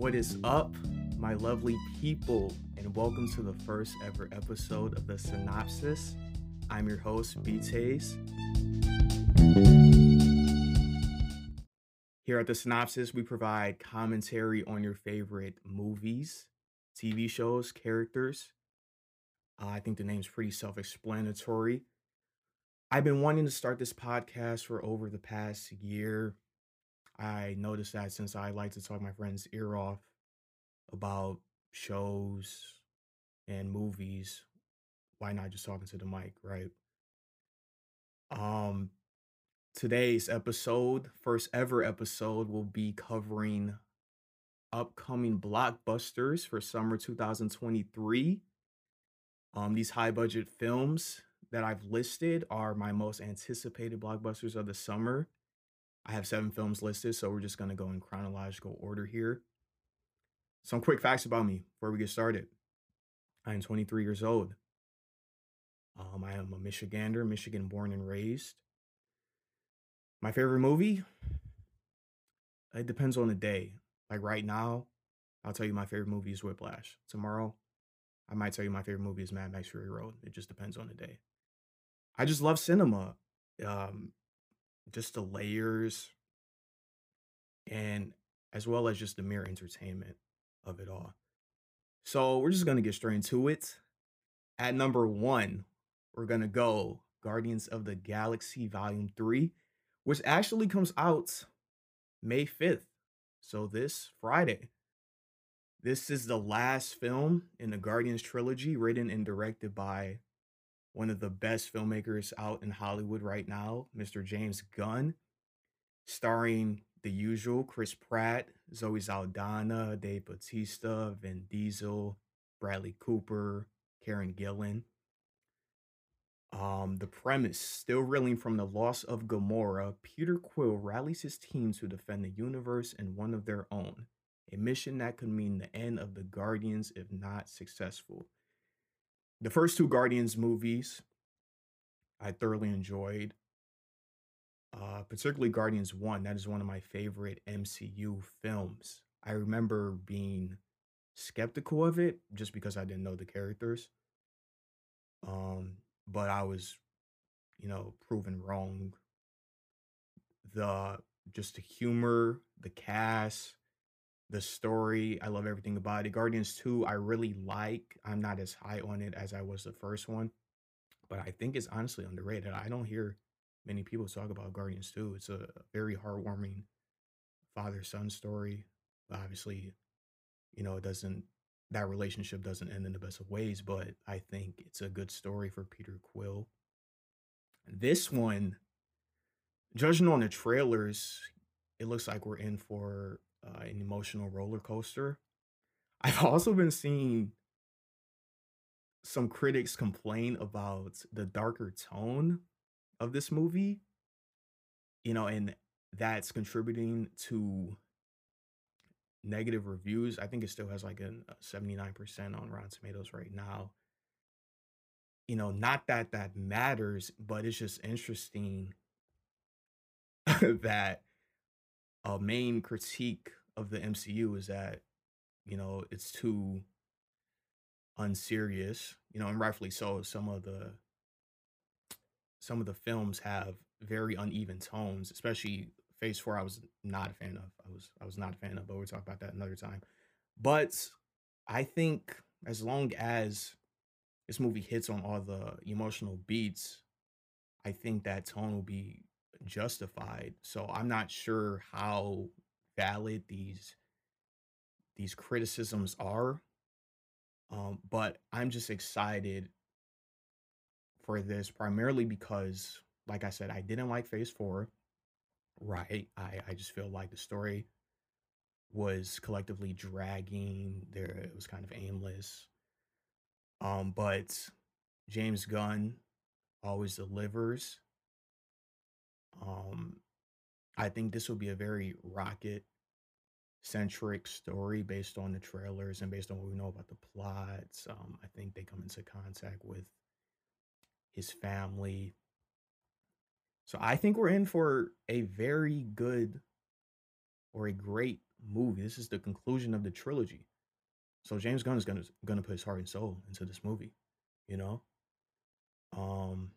What is up, my lovely people, and welcome to the first ever episode of the Synopsis. I'm your host, B Taze. Here at the Synopsis, we provide commentary on your favorite movies, TV shows, characters. Uh, I think the name's pretty self explanatory. I've been wanting to start this podcast for over the past year. I noticed that since I like to talk my friend's ear off about shows and movies, why not just talking to the mic, right? Um today's episode, first ever episode will be covering upcoming blockbusters for summer 2023. Um these high budget films that I've listed are my most anticipated blockbusters of the summer. I have seven films listed, so we're just going to go in chronological order here. Some quick facts about me before we get started. I am 23 years old. Um, I am a Michigander, Michigan born and raised. My favorite movie? It depends on the day. Like right now, I'll tell you my favorite movie is Whiplash. Tomorrow, I might tell you my favorite movie is Mad Max Fury Road. It just depends on the day. I just love cinema. Um, just the layers and as well as just the mere entertainment of it all. So we're just gonna get straight into it. At number one, we're gonna go Guardians of the Galaxy Volume 3, which actually comes out May 5th. So this Friday. This is the last film in the Guardians trilogy, written and directed by one of the best filmmakers out in Hollywood right now, Mr. James Gunn, starring the usual Chris Pratt, Zoe Saldana, Dave Bautista, Vin Diesel, Bradley Cooper, Karen Gillan. Um, the premise still reeling from the loss of Gamora, Peter Quill rallies his team to defend the universe and one of their own, a mission that could mean the end of the Guardians if not successful the first two Guardians movies I thoroughly enjoyed. Uh, particularly Guardians 1. That is one of my favorite MCU films. I remember being skeptical of it just because I didn't know the characters. Um, but I was, you know, proven wrong. The just the humor, the cast, the story. I love everything about it. Guardians 2, I really like. I'm not as high on it as I was the first one, but I think it's honestly underrated. I don't hear many people talk about Guardians 2. It's a very heartwarming father son story. Obviously, you know, it doesn't, that relationship doesn't end in the best of ways, but I think it's a good story for Peter Quill. This one, judging on the trailers, it looks like we're in for uh, an emotional roller coaster. I've also been seeing some critics complain about the darker tone of this movie, you know, and that's contributing to negative reviews. I think it still has like a 79% on Rotten Tomatoes right now. You know, not that that matters, but it's just interesting that a main critique of the MCU is that you know it's too unserious, you know, and rightfully so. Some of the some of the films have very uneven tones, especially Phase Four. I was not a fan of. I was I was not a fan of, but we'll talk about that another time. But I think as long as this movie hits on all the emotional beats, I think that tone will be justified. So I'm not sure how valid these these criticisms are. Um, but I'm just excited for this primarily because, like I said, I didn't like Phase Four. Right, I I just feel like the story was collectively dragging. There, it was kind of aimless. Um, but James Gunn always delivers. Um, I think this will be a very rocket centric story based on the trailers and based on what we know about the plots. Um, I think they come into contact with his family. So I think we're in for a very good or a great movie. This is the conclusion of the trilogy. So James Gunn is gonna gonna put his heart and soul into this movie, you know. Um,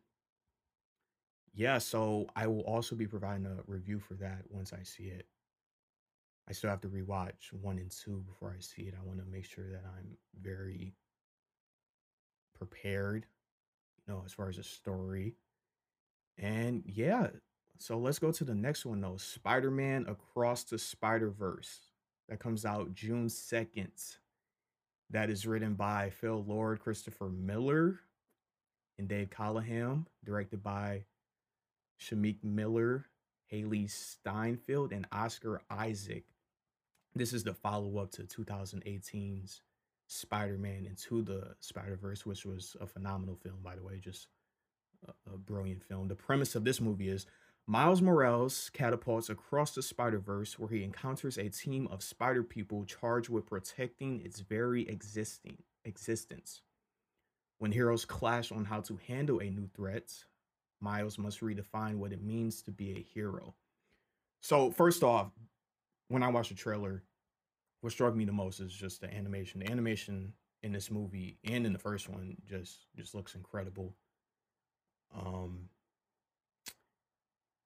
yeah. So I will also be providing a review for that once I see it. I still have to rewatch one and two before I see it. I want to make sure that I'm very prepared, you know, as far as a story. And yeah, so let's go to the next one though. Spider-Man Across the Spider-Verse. That comes out June 2nd. That is written by Phil Lord, Christopher Miller, and Dave Callaham, directed by Shameik Miller, Hailee Steinfeld, and Oscar Isaac. This is the follow-up to 2018's Spider-Man Into the Spider-Verse, which was a phenomenal film, by the way, just a, a brilliant film. The premise of this movie is Miles Morales catapults across the Spider Verse where he encounters a team of spider people charged with protecting its very existing existence. When heroes clash on how to handle a new threat, Miles must redefine what it means to be a hero. So, first off, when I watched the trailer, what struck me the most is just the animation. The animation in this movie and in the first one just just looks incredible. Um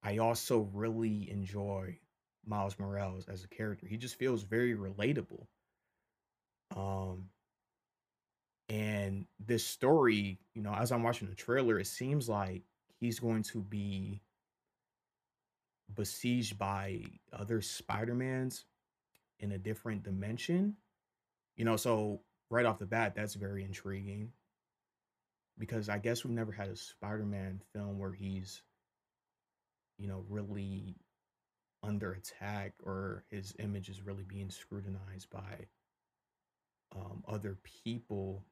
I also really enjoy Miles Morales as a character. He just feels very relatable. Um and this story, you know, as I'm watching the trailer, it seems like he's going to be besieged by other Spider-Mans in a different dimension. You know, so right off the bat, that's very intriguing. Because I guess we've never had a Spider-Man film where he's you know, really under attack or his image is really being scrutinized by um, other people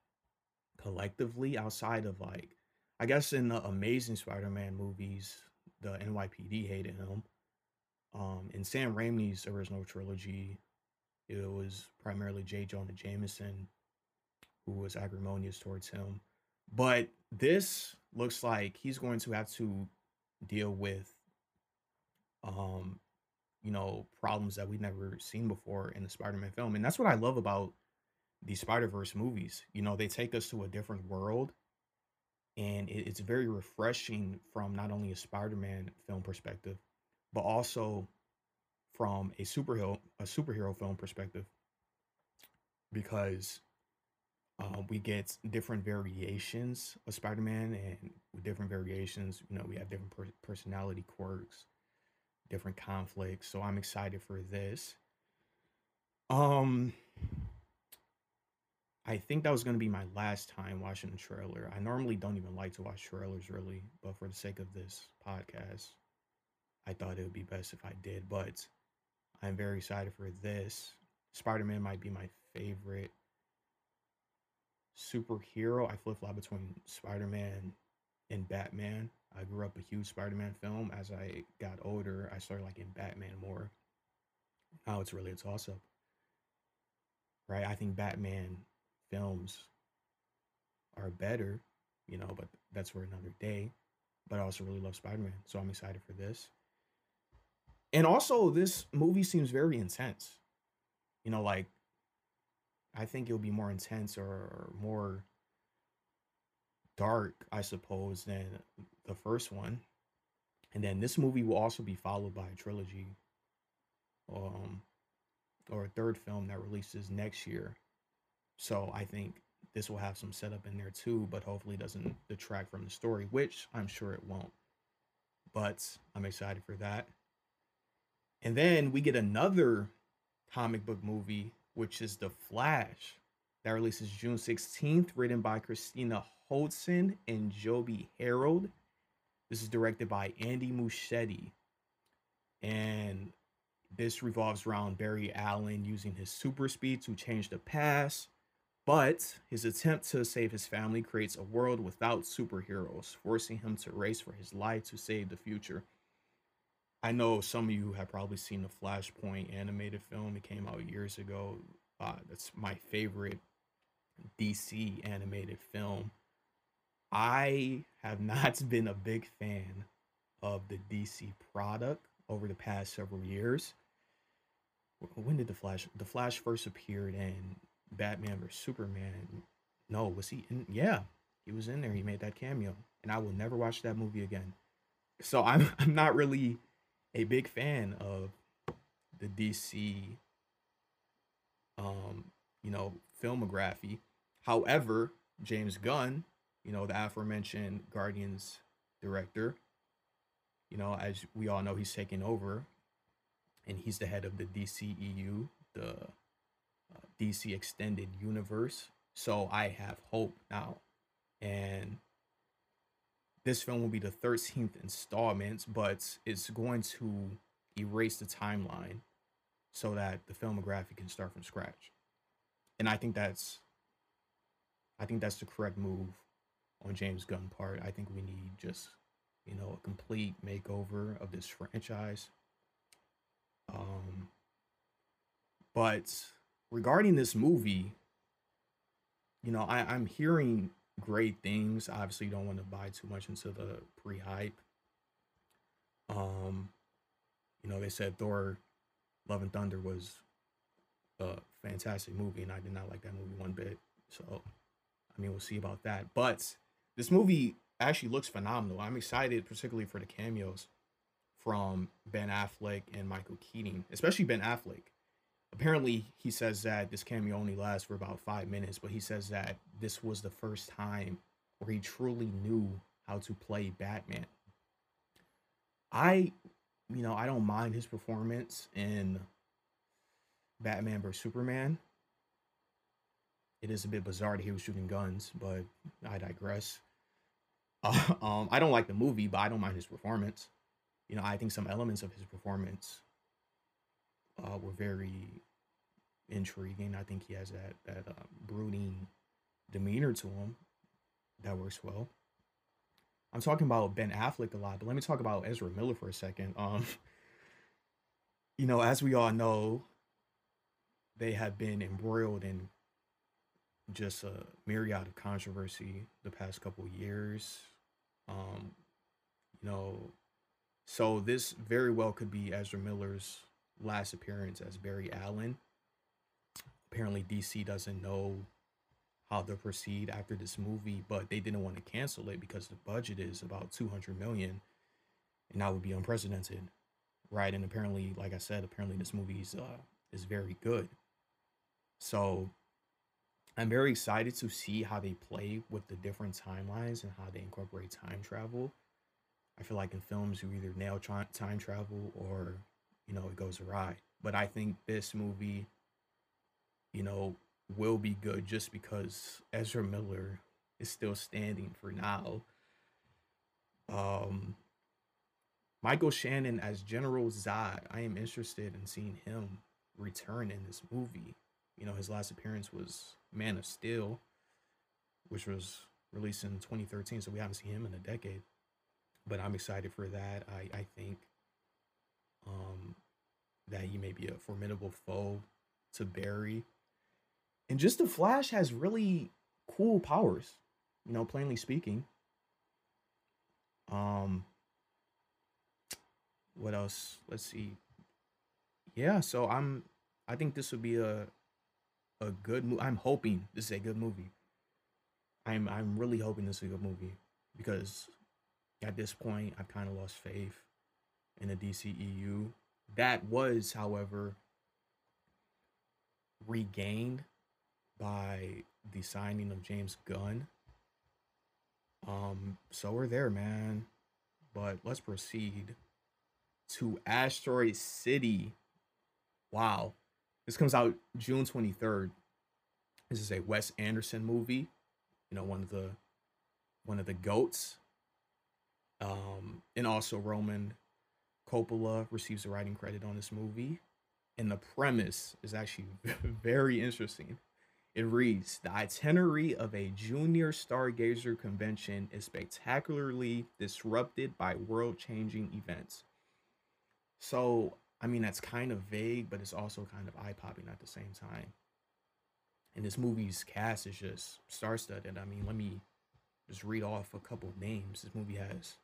collectively outside of like I guess in the Amazing Spider-Man movies, the NYPD hated him. Um, in Sam Raimi's original trilogy, it was primarily J. Jonah Jameson who was acrimonious towards him. But this looks like he's going to have to deal with um, you know, problems that we've never seen before in the Spider-Man film. And that's what I love about the Spider-Verse movies. You know, they take us to a different world and it's very refreshing from not only a Spider-Man film perspective, but also from a superhero a superhero film perspective because uh, we get different variations of Spider-Man and with different variations, you know, we have different per- personality quirks different conflicts. So I'm excited for this. Um I think that was going to be my last time watching the trailer. I normally don't even like to watch trailers really, but for the sake of this podcast, I thought it would be best if I did. But I'm very excited for this. Spider Man might be my favorite superhero. I flip flop between Spider Man and Batman. I grew up a huge Spider-Man film. As I got older, I started liking Batman more. Now it's really a toss-up. Right? I think Batman films are better, you know, but that's for another day. But I also really love Spider-Man, so I'm excited for this. And also, this movie seems very intense. You know, like I think it'll be more intense or more dark, I suppose, than the first one. And then this movie will also be followed by a trilogy, um, or a third film that releases next year. So I think this will have some setup in there too, but hopefully doesn't detract from the story, which I'm sure it won't. But I'm excited for that. And then we get another comic book movie, which is The Flash, that releases June 16th, written by Christina Hodson and Joby Harold. This is directed by Andy Muschietti. And this revolves around Barry Allen using his super speed to change the past. But his attempt to save his family creates a world without superheroes, forcing him to race for his life to save the future. I know some of you have probably seen the Flashpoint animated film. It came out years ago. Uh, that's my favorite DC animated film. I have not been a big fan of the DC product over the past several years. when did the Flash the Flash first appeared in Batman or Superman? No, was he in? Yeah, he was in there. He made that cameo, and I will never watch that movie again. So I'm I'm not really a big fan of the DC um, you know, filmography. However, James Gunn, you know, the aforementioned Guardians director, you know, as we all know, he's taking over and he's the head of the DCEU, the DC Extended Universe. So I have hope now. And this film will be the 13th installment, but it's going to erase the timeline so that the filmography can start from scratch. And I think that's I think that's the correct move on James Gunn part. I think we need just, you know, a complete makeover of this franchise. Um but regarding this movie, you know, I, I'm hearing great things. Obviously, don't want to buy too much into the pre-hype. Um, you know, they said Thor Love and Thunder was a fantastic movie, and I did not like that movie one bit. So, I mean, we'll see about that. But this movie actually looks phenomenal. I'm excited, particularly for the cameos from Ben Affleck and Michael Keaton, especially Ben Affleck. Apparently, he says that this cameo only lasts for about five minutes, but he says that this was the first time where he truly knew how to play Batman. I you know, I don't mind his performance in Batman vs Superman. It is a bit bizarre that he was shooting guns, but I digress. Uh, um, I don't like the movie, but I don't mind his performance. You know, I think some elements of his performance uh, were very intriguing. I think he has that that uh, brooding demeanor to him that works well. I'm talking about Ben Affleck a lot, but let me talk about Ezra Miller for a second. Um, you know, as we all know, they have been embroiled in just a myriad of controversy the past couple years. Um, you know, so this very well could be Ezra Miller's last appearance as Barry Allen. Apparently, DC doesn't know how to proceed after this movie, but they didn't want to cancel it because the budget is about 200 million and that would be unprecedented. Right? And apparently, like I said, apparently this movie is uh is very good. So I'm very excited to see how they play with the different timelines and how they incorporate time travel. I feel like in films you either nail tra- time travel or you know it goes awry. But I think this movie, you know, will be good just because Ezra Miller is still standing for now. Um, Michael Shannon as General Zod, I am interested in seeing him return in this movie. You know, his last appearance was Man of Steel, which was released in 2013, so we haven't seen him in a decade. But I'm excited for that. I, I think um, that he may be a formidable foe to Barry and just the Flash has really cool powers, you know, plainly speaking. Um what else? Let's see. Yeah, so I'm I think this would be a a good movie. I'm hoping this is a good movie. I'm I'm really hoping this is a good movie because at this point I've kind of lost faith in the DCEU. That was, however, regained by the signing of James Gunn. Um, so we're there, man. But let's proceed to Asteroid City. Wow. This comes out June 23rd. This is a Wes Anderson movie. You know, one of the one of the goats. Um, and also Roman Coppola receives a writing credit on this movie. And the premise is actually very interesting. It reads The itinerary of a junior stargazer convention is spectacularly disrupted by world changing events. So, I mean, that's kind of vague, but it's also kind of eye popping at the same time. And this movie's cast is just star studded. I mean, let me just read off a couple names. This movie has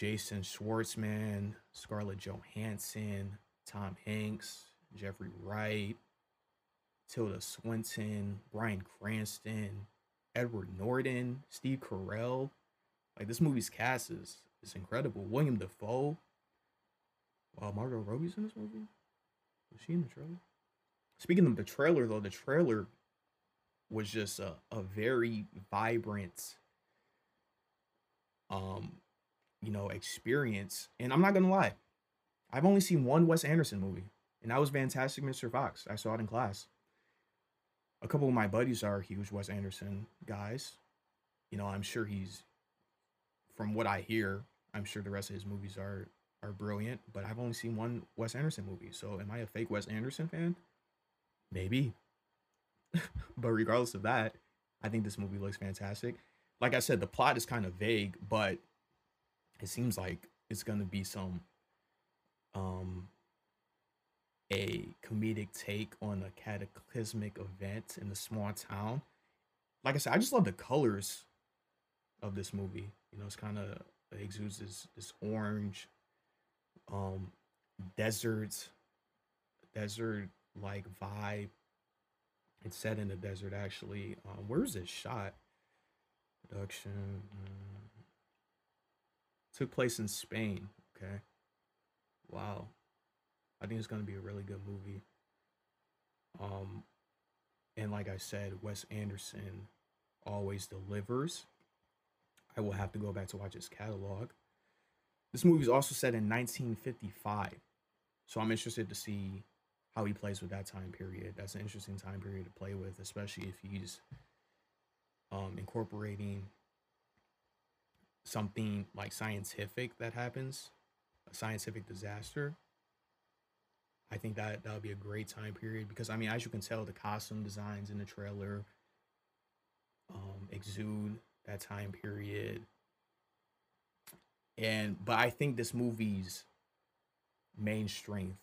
Jason Schwartzman, Scarlett Johansson, Tom Hanks, Jeffrey Wright, Tilda Swinton, Bryan Cranston, Edward Norton, Steve Carell. Like this movie's cast is is incredible. William Dafoe. Wow, Margot Robbie's in this movie. Was she in the trailer? Speaking of the trailer, though, the trailer was just a, a very vibrant, um, you know, experience. And I'm not gonna lie, I've only seen one Wes Anderson movie, and that was Fantastic Mr. Fox. I saw it in class. A couple of my buddies are huge Wes Anderson guys. You know, I'm sure he's, from what I hear, I'm sure the rest of his movies are are brilliant. But I've only seen one Wes Anderson movie, so am I a fake Wes Anderson fan? Maybe. but regardless of that, I think this movie looks fantastic. Like I said, the plot is kind of vague, but it seems like it's gonna be some um a comedic take on a cataclysmic event in a small town. Like I said, I just love the colors of this movie. You know, it's kind of exudes this this orange, um, desert, desert like vibe. It's set in the desert actually. Um, where's this shot? Production uh, took place in Spain. Okay, wow. I think it's gonna be a really good movie. Um, and like I said, Wes Anderson always delivers. I will have to go back to watch his catalog. This movie is also set in 1955, so I'm interested to see how he plays with that time period. That's an interesting time period to play with, especially if he's um, incorporating something like scientific that happens, a scientific disaster I think that that would be a great time period because I mean, as you can tell, the costume designs in the trailer um, exude that time period. And but I think this movie's main strength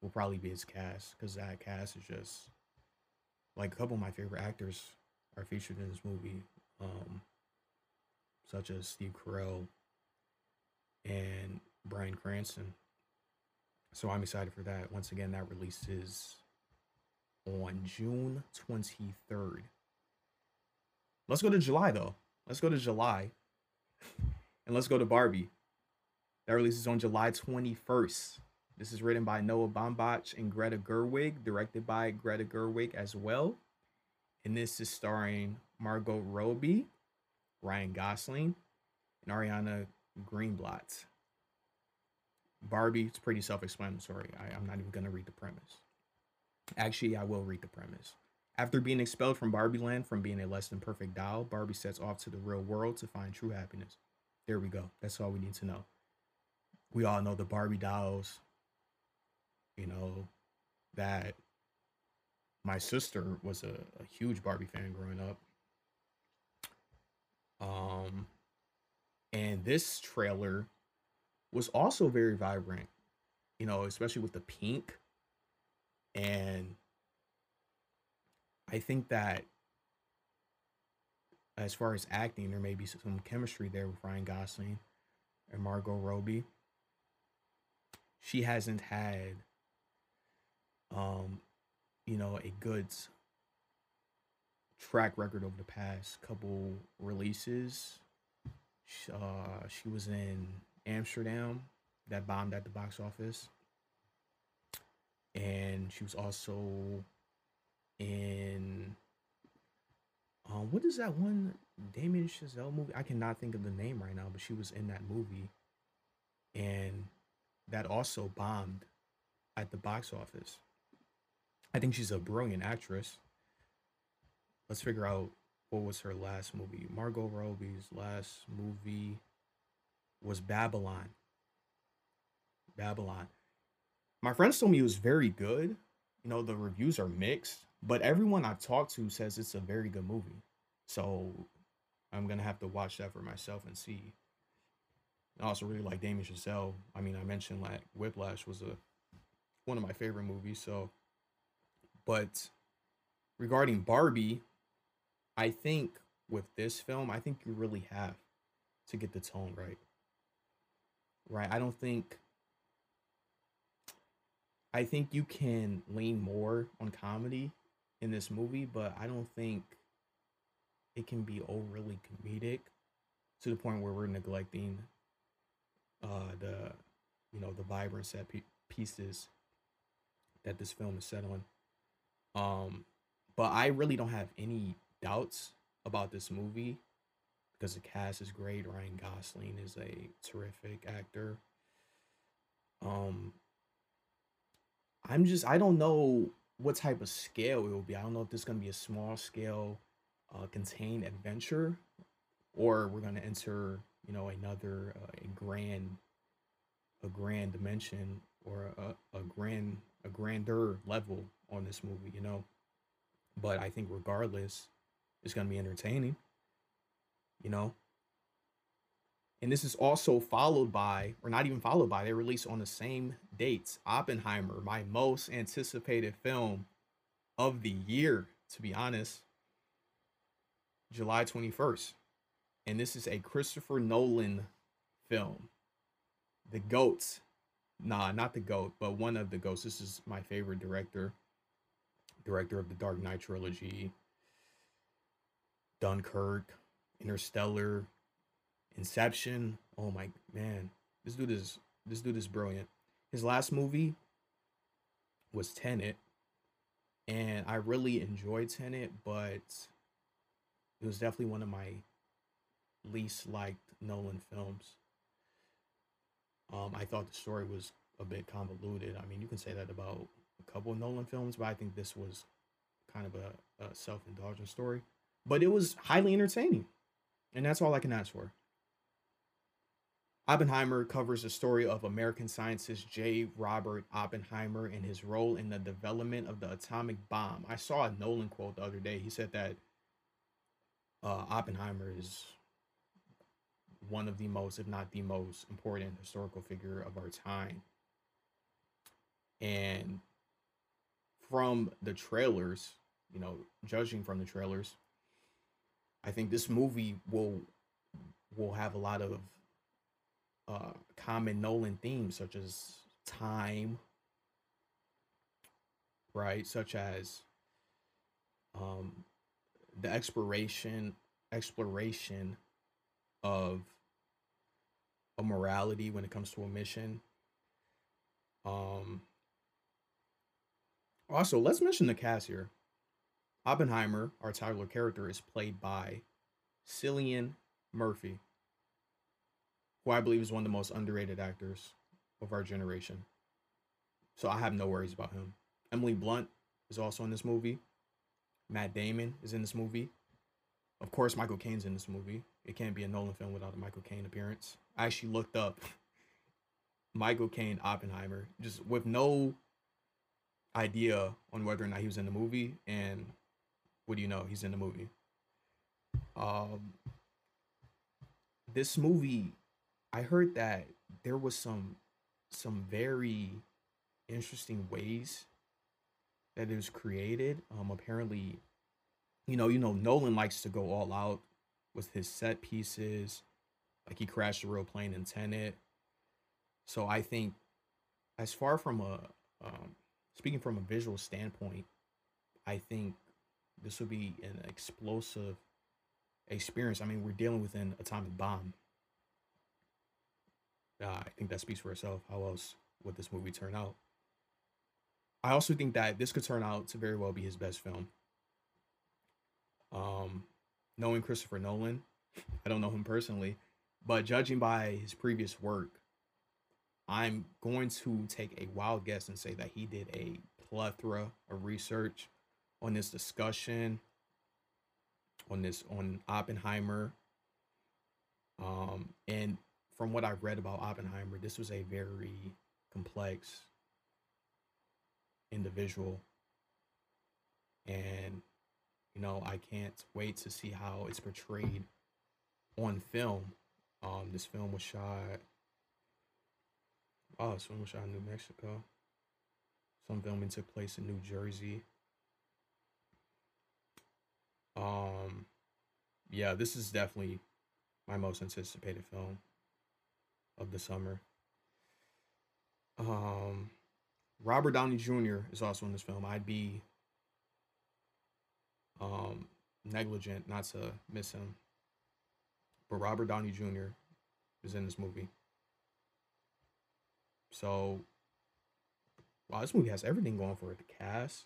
will probably be its cast because that cast is just like a couple of my favorite actors are featured in this movie, um, such as Steve Carell and Bryan Cranston. So I'm excited for that. Once again, that releases on June 23rd. Let's go to July though. Let's go to July. and let's go to Barbie. That releases on July 21st. This is written by Noah Baumbach and Greta Gerwig, directed by Greta Gerwig as well. And this is starring Margot Robbie, Ryan Gosling, and Ariana Greenblatt. Barbie, it's pretty self-explanatory. I, I'm not even gonna read the premise. Actually, I will read the premise. After being expelled from Barbie Land from being a less than perfect doll, Barbie sets off to the real world to find true happiness. There we go. That's all we need to know. We all know the Barbie dolls, you know, that my sister was a, a huge Barbie fan growing up. Um, and this trailer was also very vibrant, you know, especially with the pink. And I think that as far as acting, there may be some chemistry there with Ryan Gosling and Margot Robbie. She hasn't had, um, you know, a good track record over the past couple releases. Uh, she was in Amsterdam that bombed at the box office. And she was also in um what is that one Damien Chazelle movie? I cannot think of the name right now, but she was in that movie. And that also bombed at the box office. I think she's a brilliant actress. Let's figure out what was her last movie. Margot Robbie's last movie was Babylon. Babylon. My friends told me it was very good. You know, the reviews are mixed, but everyone I've talked to says it's a very good movie. So I'm gonna have to watch that for myself and see. I also really like Damien Chazelle. I mean, I mentioned like Whiplash was a one of my favorite movies. So, but regarding Barbie, I think with this film, I think you really have to get the tone right right? I don't think I think you can lean more on comedy in this movie, but I don't think it can be overly comedic to the point where we're neglecting uh the you know the vibrant set pieces that this film is set on. Um, but I really don't have any doubts about this movie because the cast is great. Ryan Gosling is a terrific actor. Um, I'm just I don't know what type of scale it will be. I don't know if this is gonna be a small scale, uh, contained adventure, or we're gonna enter you know another uh, a grand a grand dimension or a, a grand a grander level on this movie. You know, but I think regardless, it's gonna be entertaining. You know, and this is also followed by, or not even followed by, they released on the same dates. Oppenheimer, my most anticipated film of the year, to be honest, July 21st. And this is a Christopher Nolan film. The GOAT. Nah, not the GOAT, but one of the GOATs. This is my favorite director. Director of the Dark Knight trilogy, Dunkirk, Interstellar, Inception. Oh my man, this dude is this dude is brilliant. His last movie was Tenet, and I really enjoyed Tenet, but it was definitely one of my least liked Nolan films. Um, I thought the story was a bit convoluted. I mean, you can say that about a couple of Nolan films, but I think this was kind of a, a self indulgent story. But it was highly entertaining, and that's all I can ask for. Oppenheimer covers the story of American scientist J. Robert Oppenheimer and his role in the development of the atomic bomb. I saw a Nolan quote the other day. He said that uh, Oppenheimer is one of the most, if not the most important historical figure of our time. And from the trailers, you know, judging from the trailers, I think this movie will will have a lot of uh, common Nolan themes such as time, right? Such as um, the exploration exploration of a morality when it comes to a mission. Um, also, let's mention the cast here. Oppenheimer, our title character, is played by Cillian Murphy who I believe is one of the most underrated actors of our generation. So I have no worries about him. Emily Blunt is also in this movie. Matt Damon is in this movie. Of course, Michael Caine's in this movie. It can't be a Nolan film without a Michael Caine appearance. I actually looked up Michael Caine Oppenheimer just with no idea on whether or not he was in the movie and what do you know he's in the movie um this movie I heard that there was some some very interesting ways that it was created. Um, apparently, you know, you know, Nolan likes to go all out with his set pieces. Like he crashed a real plane in Tenet. So I think, as far from a um, speaking from a visual standpoint, I think this would be an explosive experience. I mean, we're dealing with an atomic bomb uh, I think that speaks for itself. How else would this movie turn out? I also think that this could turn out to very well be his best film. Um, knowing Christopher Nolan, I don't know him personally, but judging by his previous work, I'm going to take a wild guess and say that he did a plethora of research on this discussion, on this on Oppenheimer, um, and from what I've read about Oppenheimer, this was a very complex individual. And, you know, I can't wait to see how it's portrayed on film. Um, this film was shot. Oh, this film was shot in New Mexico. Some filming took place in New Jersey. Um, yeah, this is definitely my most anticipated film of the summer. Um, Robert Downey Jr. is also in this film. I'd be um negligent not to miss him. But Robert Downey Jr. is in this movie. So wow, this movie has everything going for it. The cast,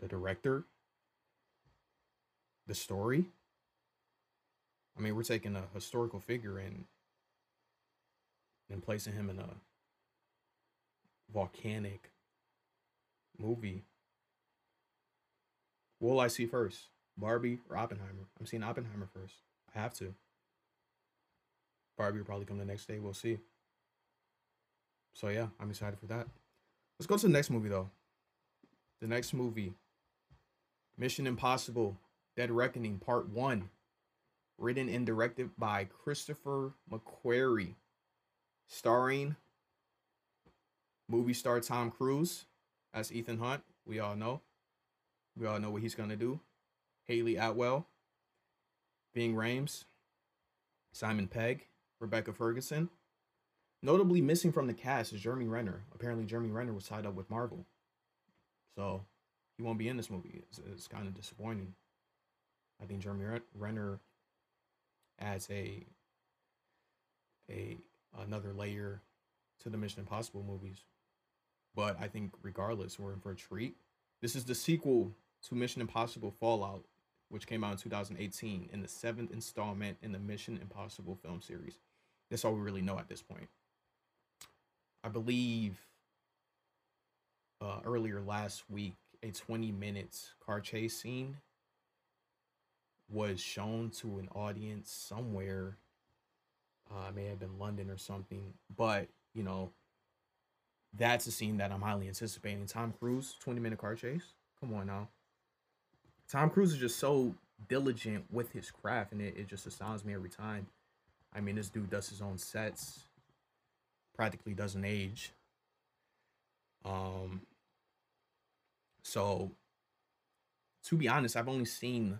the director, the story. I mean, we're taking a historical figure and and placing him in a volcanic movie. What will I see first? Barbie or Oppenheimer? I'm seeing Oppenheimer first. I have to. Barbie will probably come the next day. We'll see. So yeah, I'm excited for that. Let's go to the next movie though. The next movie, Mission Impossible: Dead Reckoning Part One, written and directed by Christopher McQuarrie, starring movie star Tom Cruise as Ethan Hunt. We all know. We all know what he's gonna do. Hayley Atwell, Ving Rhames, Simon Pegg, Rebecca Ferguson. Notably missing from the cast is Jeremy Renner. Apparently, Jeremy Renner was tied up with Marvel, so he won't be in this movie. It's, it's kind of disappointing. I think Jeremy Renner adds a a another layer to the Mission Impossible movies. But I think regardless, we're in for a treat. This is the sequel to Mission Impossible Fallout, which came out in 2018, in the seventh installment in the Mission Impossible film series. That's all we really know at this point. I believe uh, earlier last week, a 20 minutes car chase scene was shown to an audience somewhere. Uh, may have been London or something, but you know, that's a scene that I'm highly anticipating. Tom Cruise, 20 minute car chase. Come on now. Tom Cruise is just so diligent with his craft, and it, it just astounds me every time. I mean, this dude does his own sets, practically doesn't age. Um, so to be honest, I've only seen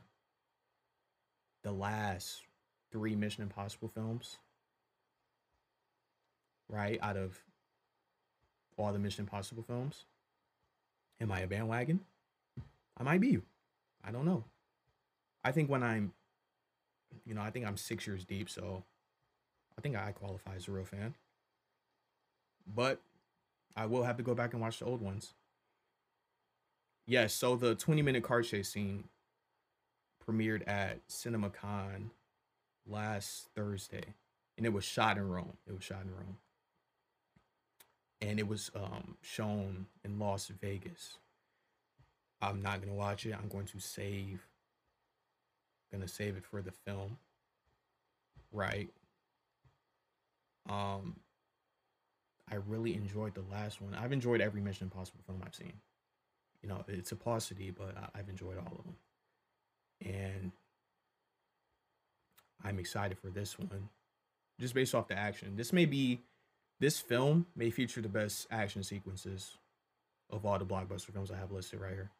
the last three Mission Impossible films, right? Out of all the Mission Impossible films. Am I a bandwagon? I might be. I don't know. I think when I'm, you know, I think I'm six years deep, so I think I qualify as a real fan. But I will have to go back and watch the old ones. Yes, so the 20 minute car chase scene premiered at CinemaCon last Thursday, and it was shot in Rome. It was shot in Rome, and it was um, shown in Las Vegas. I'm not gonna watch it. I'm going to save. Gonna save it for the film. Right. Um. I really enjoyed the last one. I've enjoyed every Mission Impossible film I've seen. You know, it's a paucity, but I've enjoyed all of them. And I'm excited for this one, just based off the action. This may be, this film may feature the best action sequences of all the blockbuster films I have listed right here.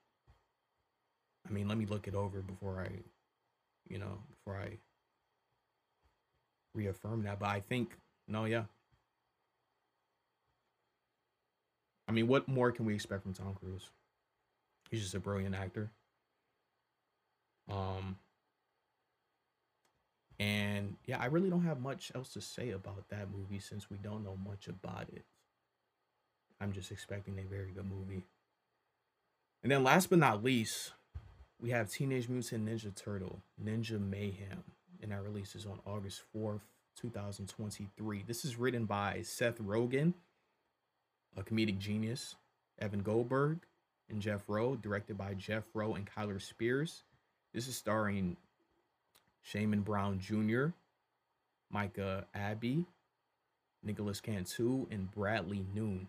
I mean, let me look it over before I, you know, before I reaffirm that. But I think, no, yeah. I mean, what more can we expect from Tom Cruise? He's just a brilliant actor. Um, and yeah, I really don't have much else to say about that movie since we don't know much about it. I'm just expecting a very good movie. And then last but not least, we have Teenage Mutant Ninja Turtle Ninja Mayhem, and that releases on August 4th, 2023. This is written by Seth Rogen, a comedic genius, Evan Goldberg, and Jeff Rowe, directed by Jeff Rowe and Kyler Spears. This is starring Shamon Brown Jr., Micah Abbey, Nicholas Cantu, and Bradley Noon.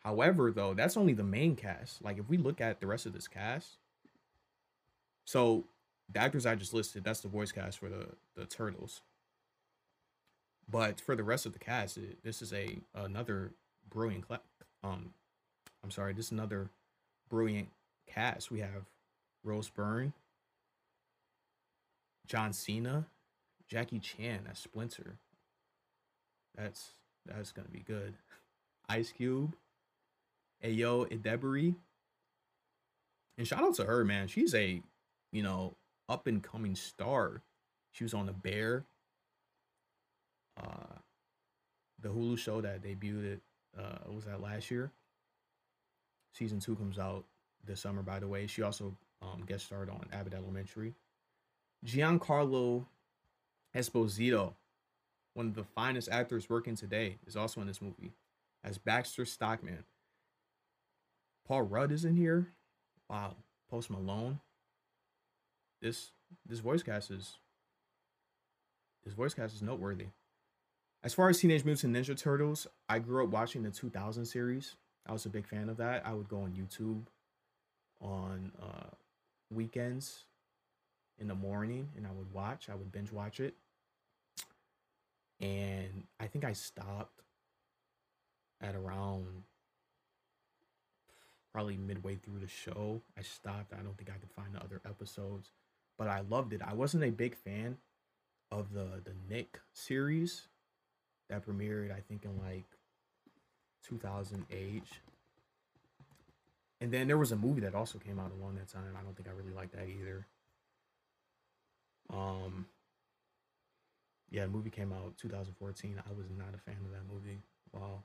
However, though, that's only the main cast. Like, if we look at the rest of this cast, so the actors I just listed, that's the voice cast for the the Turtles. But for the rest of the cast, it, this is a another brilliant. Um, I'm sorry, this is another brilliant cast. We have Rose Byrne, John Cena, Jackie Chan as Splinter. That's That's gonna be good. Ice Cube. Ayo Edebiri. And shout out to her, man. She's a, you know, up and coming star. She was on The Bear. Uh the Hulu show that debuted uh was that last year. Season two comes out this summer, by the way. She also um, guest starred on Abbott Elementary. Giancarlo Esposito, one of the finest actors working today, is also in this movie as Baxter Stockman. Paul Rudd is in here. Wow. Post Malone. This this voice cast is this voice cast is noteworthy. As far as Teenage Mutant Ninja Turtles, I grew up watching the 2000 series. I was a big fan of that. I would go on YouTube on uh, weekends in the morning and I would watch. I would binge watch it. And I think I stopped at around probably midway through the show. I stopped. I don't think I could find the other episodes, but I loved it. I wasn't a big fan of the the Nick series that premiered I think in like 2008. And then there was a movie that also came out along that time. I don't think I really liked that either. Um yeah, the movie came out 2014. I was not a fan of that movie. Wow.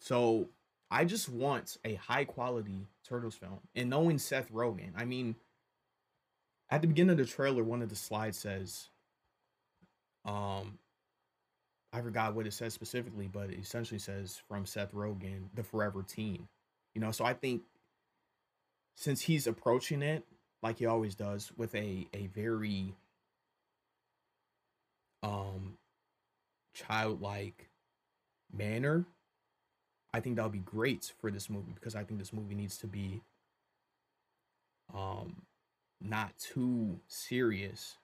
So I just want a high quality Turtles film. And knowing Seth Rogen, I mean, at the beginning of the trailer, one of the slides says, um, I forgot what it says specifically, but it essentially says from Seth Rogen, the forever teen. You know, so I think since he's approaching it like he always does with a a very um childlike manner I think that'll be great for this movie because I think this movie needs to be um not too serious.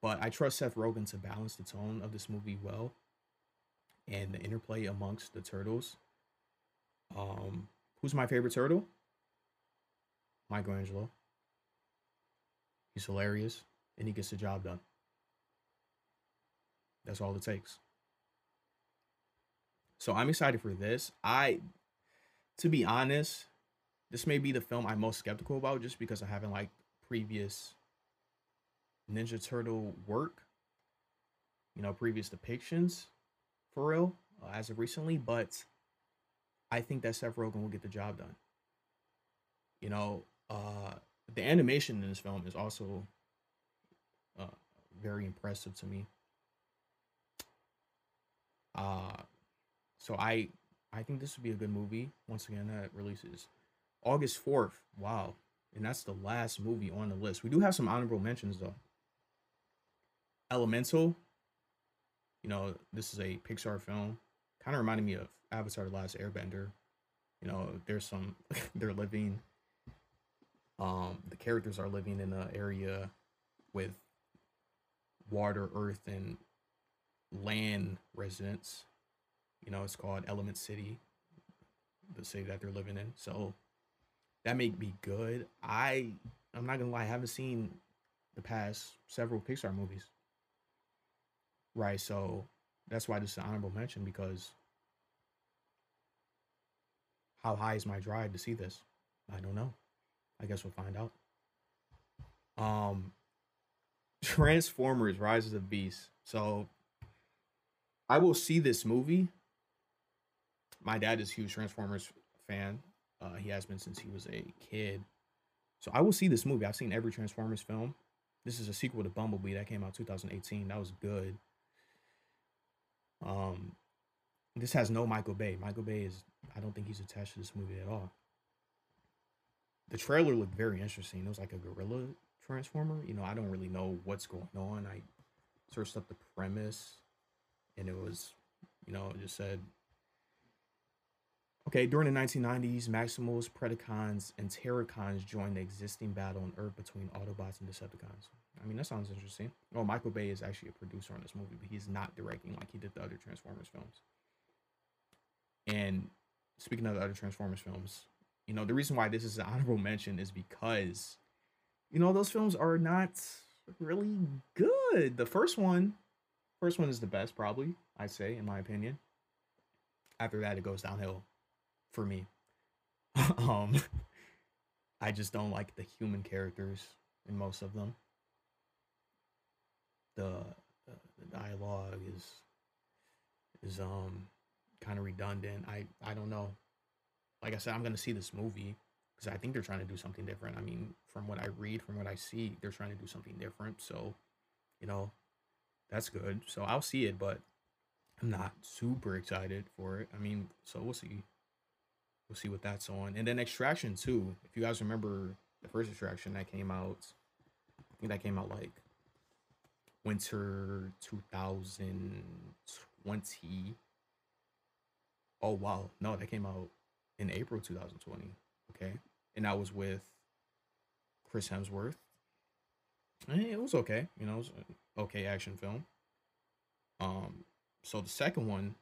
But I trust Seth Rogen to balance the tone of this movie well and the interplay amongst the turtles. Um who's my favorite turtle? Michelangelo. He's hilarious and he gets the job done. That's all it takes. So I'm excited for this. I, to be honest, this may be the film I'm most skeptical about just because I haven't like previous Ninja Turtle work, you know, previous depictions for real uh, as of recently. But I think that Seth Rogen will get the job done. You know, uh, the animation in this film is also uh, very impressive to me. Uh, so I I think this would be a good movie. Once again, that releases August 4th. Wow. And that's the last movie on the list. We do have some honorable mentions though. Elemental. You know, this is a Pixar film. Kind of reminded me of Avatar The Last Airbender. You know, there's some they're living um the characters are living in an area with water, earth, and land residents you know, it's called Element City, the city that they're living in. So that may be good. I I'm not gonna lie, I haven't seen the past several Pixar movies. Right, so that's why this is an honorable mention because how high is my drive to see this? I don't know. I guess we'll find out. Um Transformers Rises of Beast. So I will see this movie my dad is huge Transformers fan. Uh, he has been since he was a kid. So I will see this movie. I've seen every Transformers film. This is a sequel to Bumblebee that came out 2018. That was good. Um, this has no Michael Bay. Michael Bay is I don't think he's attached to this movie at all. The trailer looked very interesting. It was like a gorilla transformer. You know, I don't really know what's going on. I searched up the premise and it was, you know, it just said Okay, during the 1990s, Maximals, Predacons, and Terrorcons joined the existing battle on Earth between Autobots and Decepticons. I mean, that sounds interesting. Oh, Michael Bay is actually a producer on this movie, but he's not directing like he did the other Transformers films. And speaking of the other Transformers films, you know, the reason why this is an honorable mention is because, you know, those films are not really good. The first one, First one is the best, probably, I'd say, in my opinion. After that, it goes downhill for me. um, I just don't like the human characters in most of them. The, uh, the dialogue is is um kind of redundant. I I don't know. Like I said, I'm gonna see this movie because I think they're trying to do something different. I mean, from what I read, from what I see, they're trying to do something different. So, you know, that's good. So I'll see it, but I'm not super excited for it. I mean, so we'll see. We'll see what that's on. And then Extraction 2. If you guys remember the first Extraction that came out, I think that came out like winter 2020. Oh wow. No, that came out in April 2020. Okay. And that was with Chris Hemsworth. And it was okay. You know, it was okay action film. Um, so the second one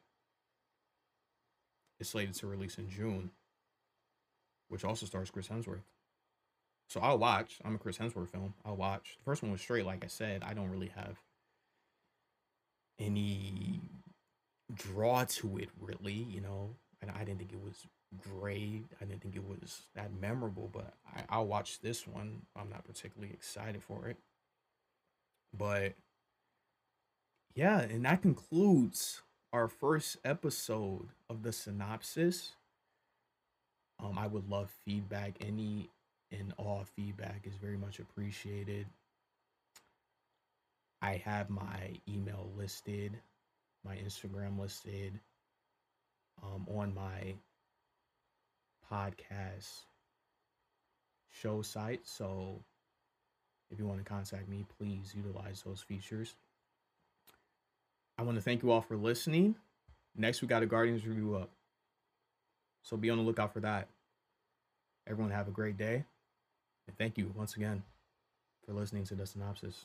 is slated to release in June, which also stars Chris Hemsworth. So I'll watch. I'm a Chris Hemsworth film. I'll watch. The first one was straight, like I said. I don't really have any draw to it, really. You know, and I didn't think it was great. I didn't think it was that memorable, but I, I'll watch this one. I'm not particularly excited for it, but yeah, and that concludes our first episode of the synopsis. Um, I would love feedback. Any and all feedback is very much appreciated. I have my email listed, my Instagram listed, um, on my podcast show site. So if you want to contact me, please utilize those features. I want to thank you all for listening. Next, we got a Guardians review up. So be on the lookout for that. Everyone have a great day. And thank you once again for listening to the synopsis.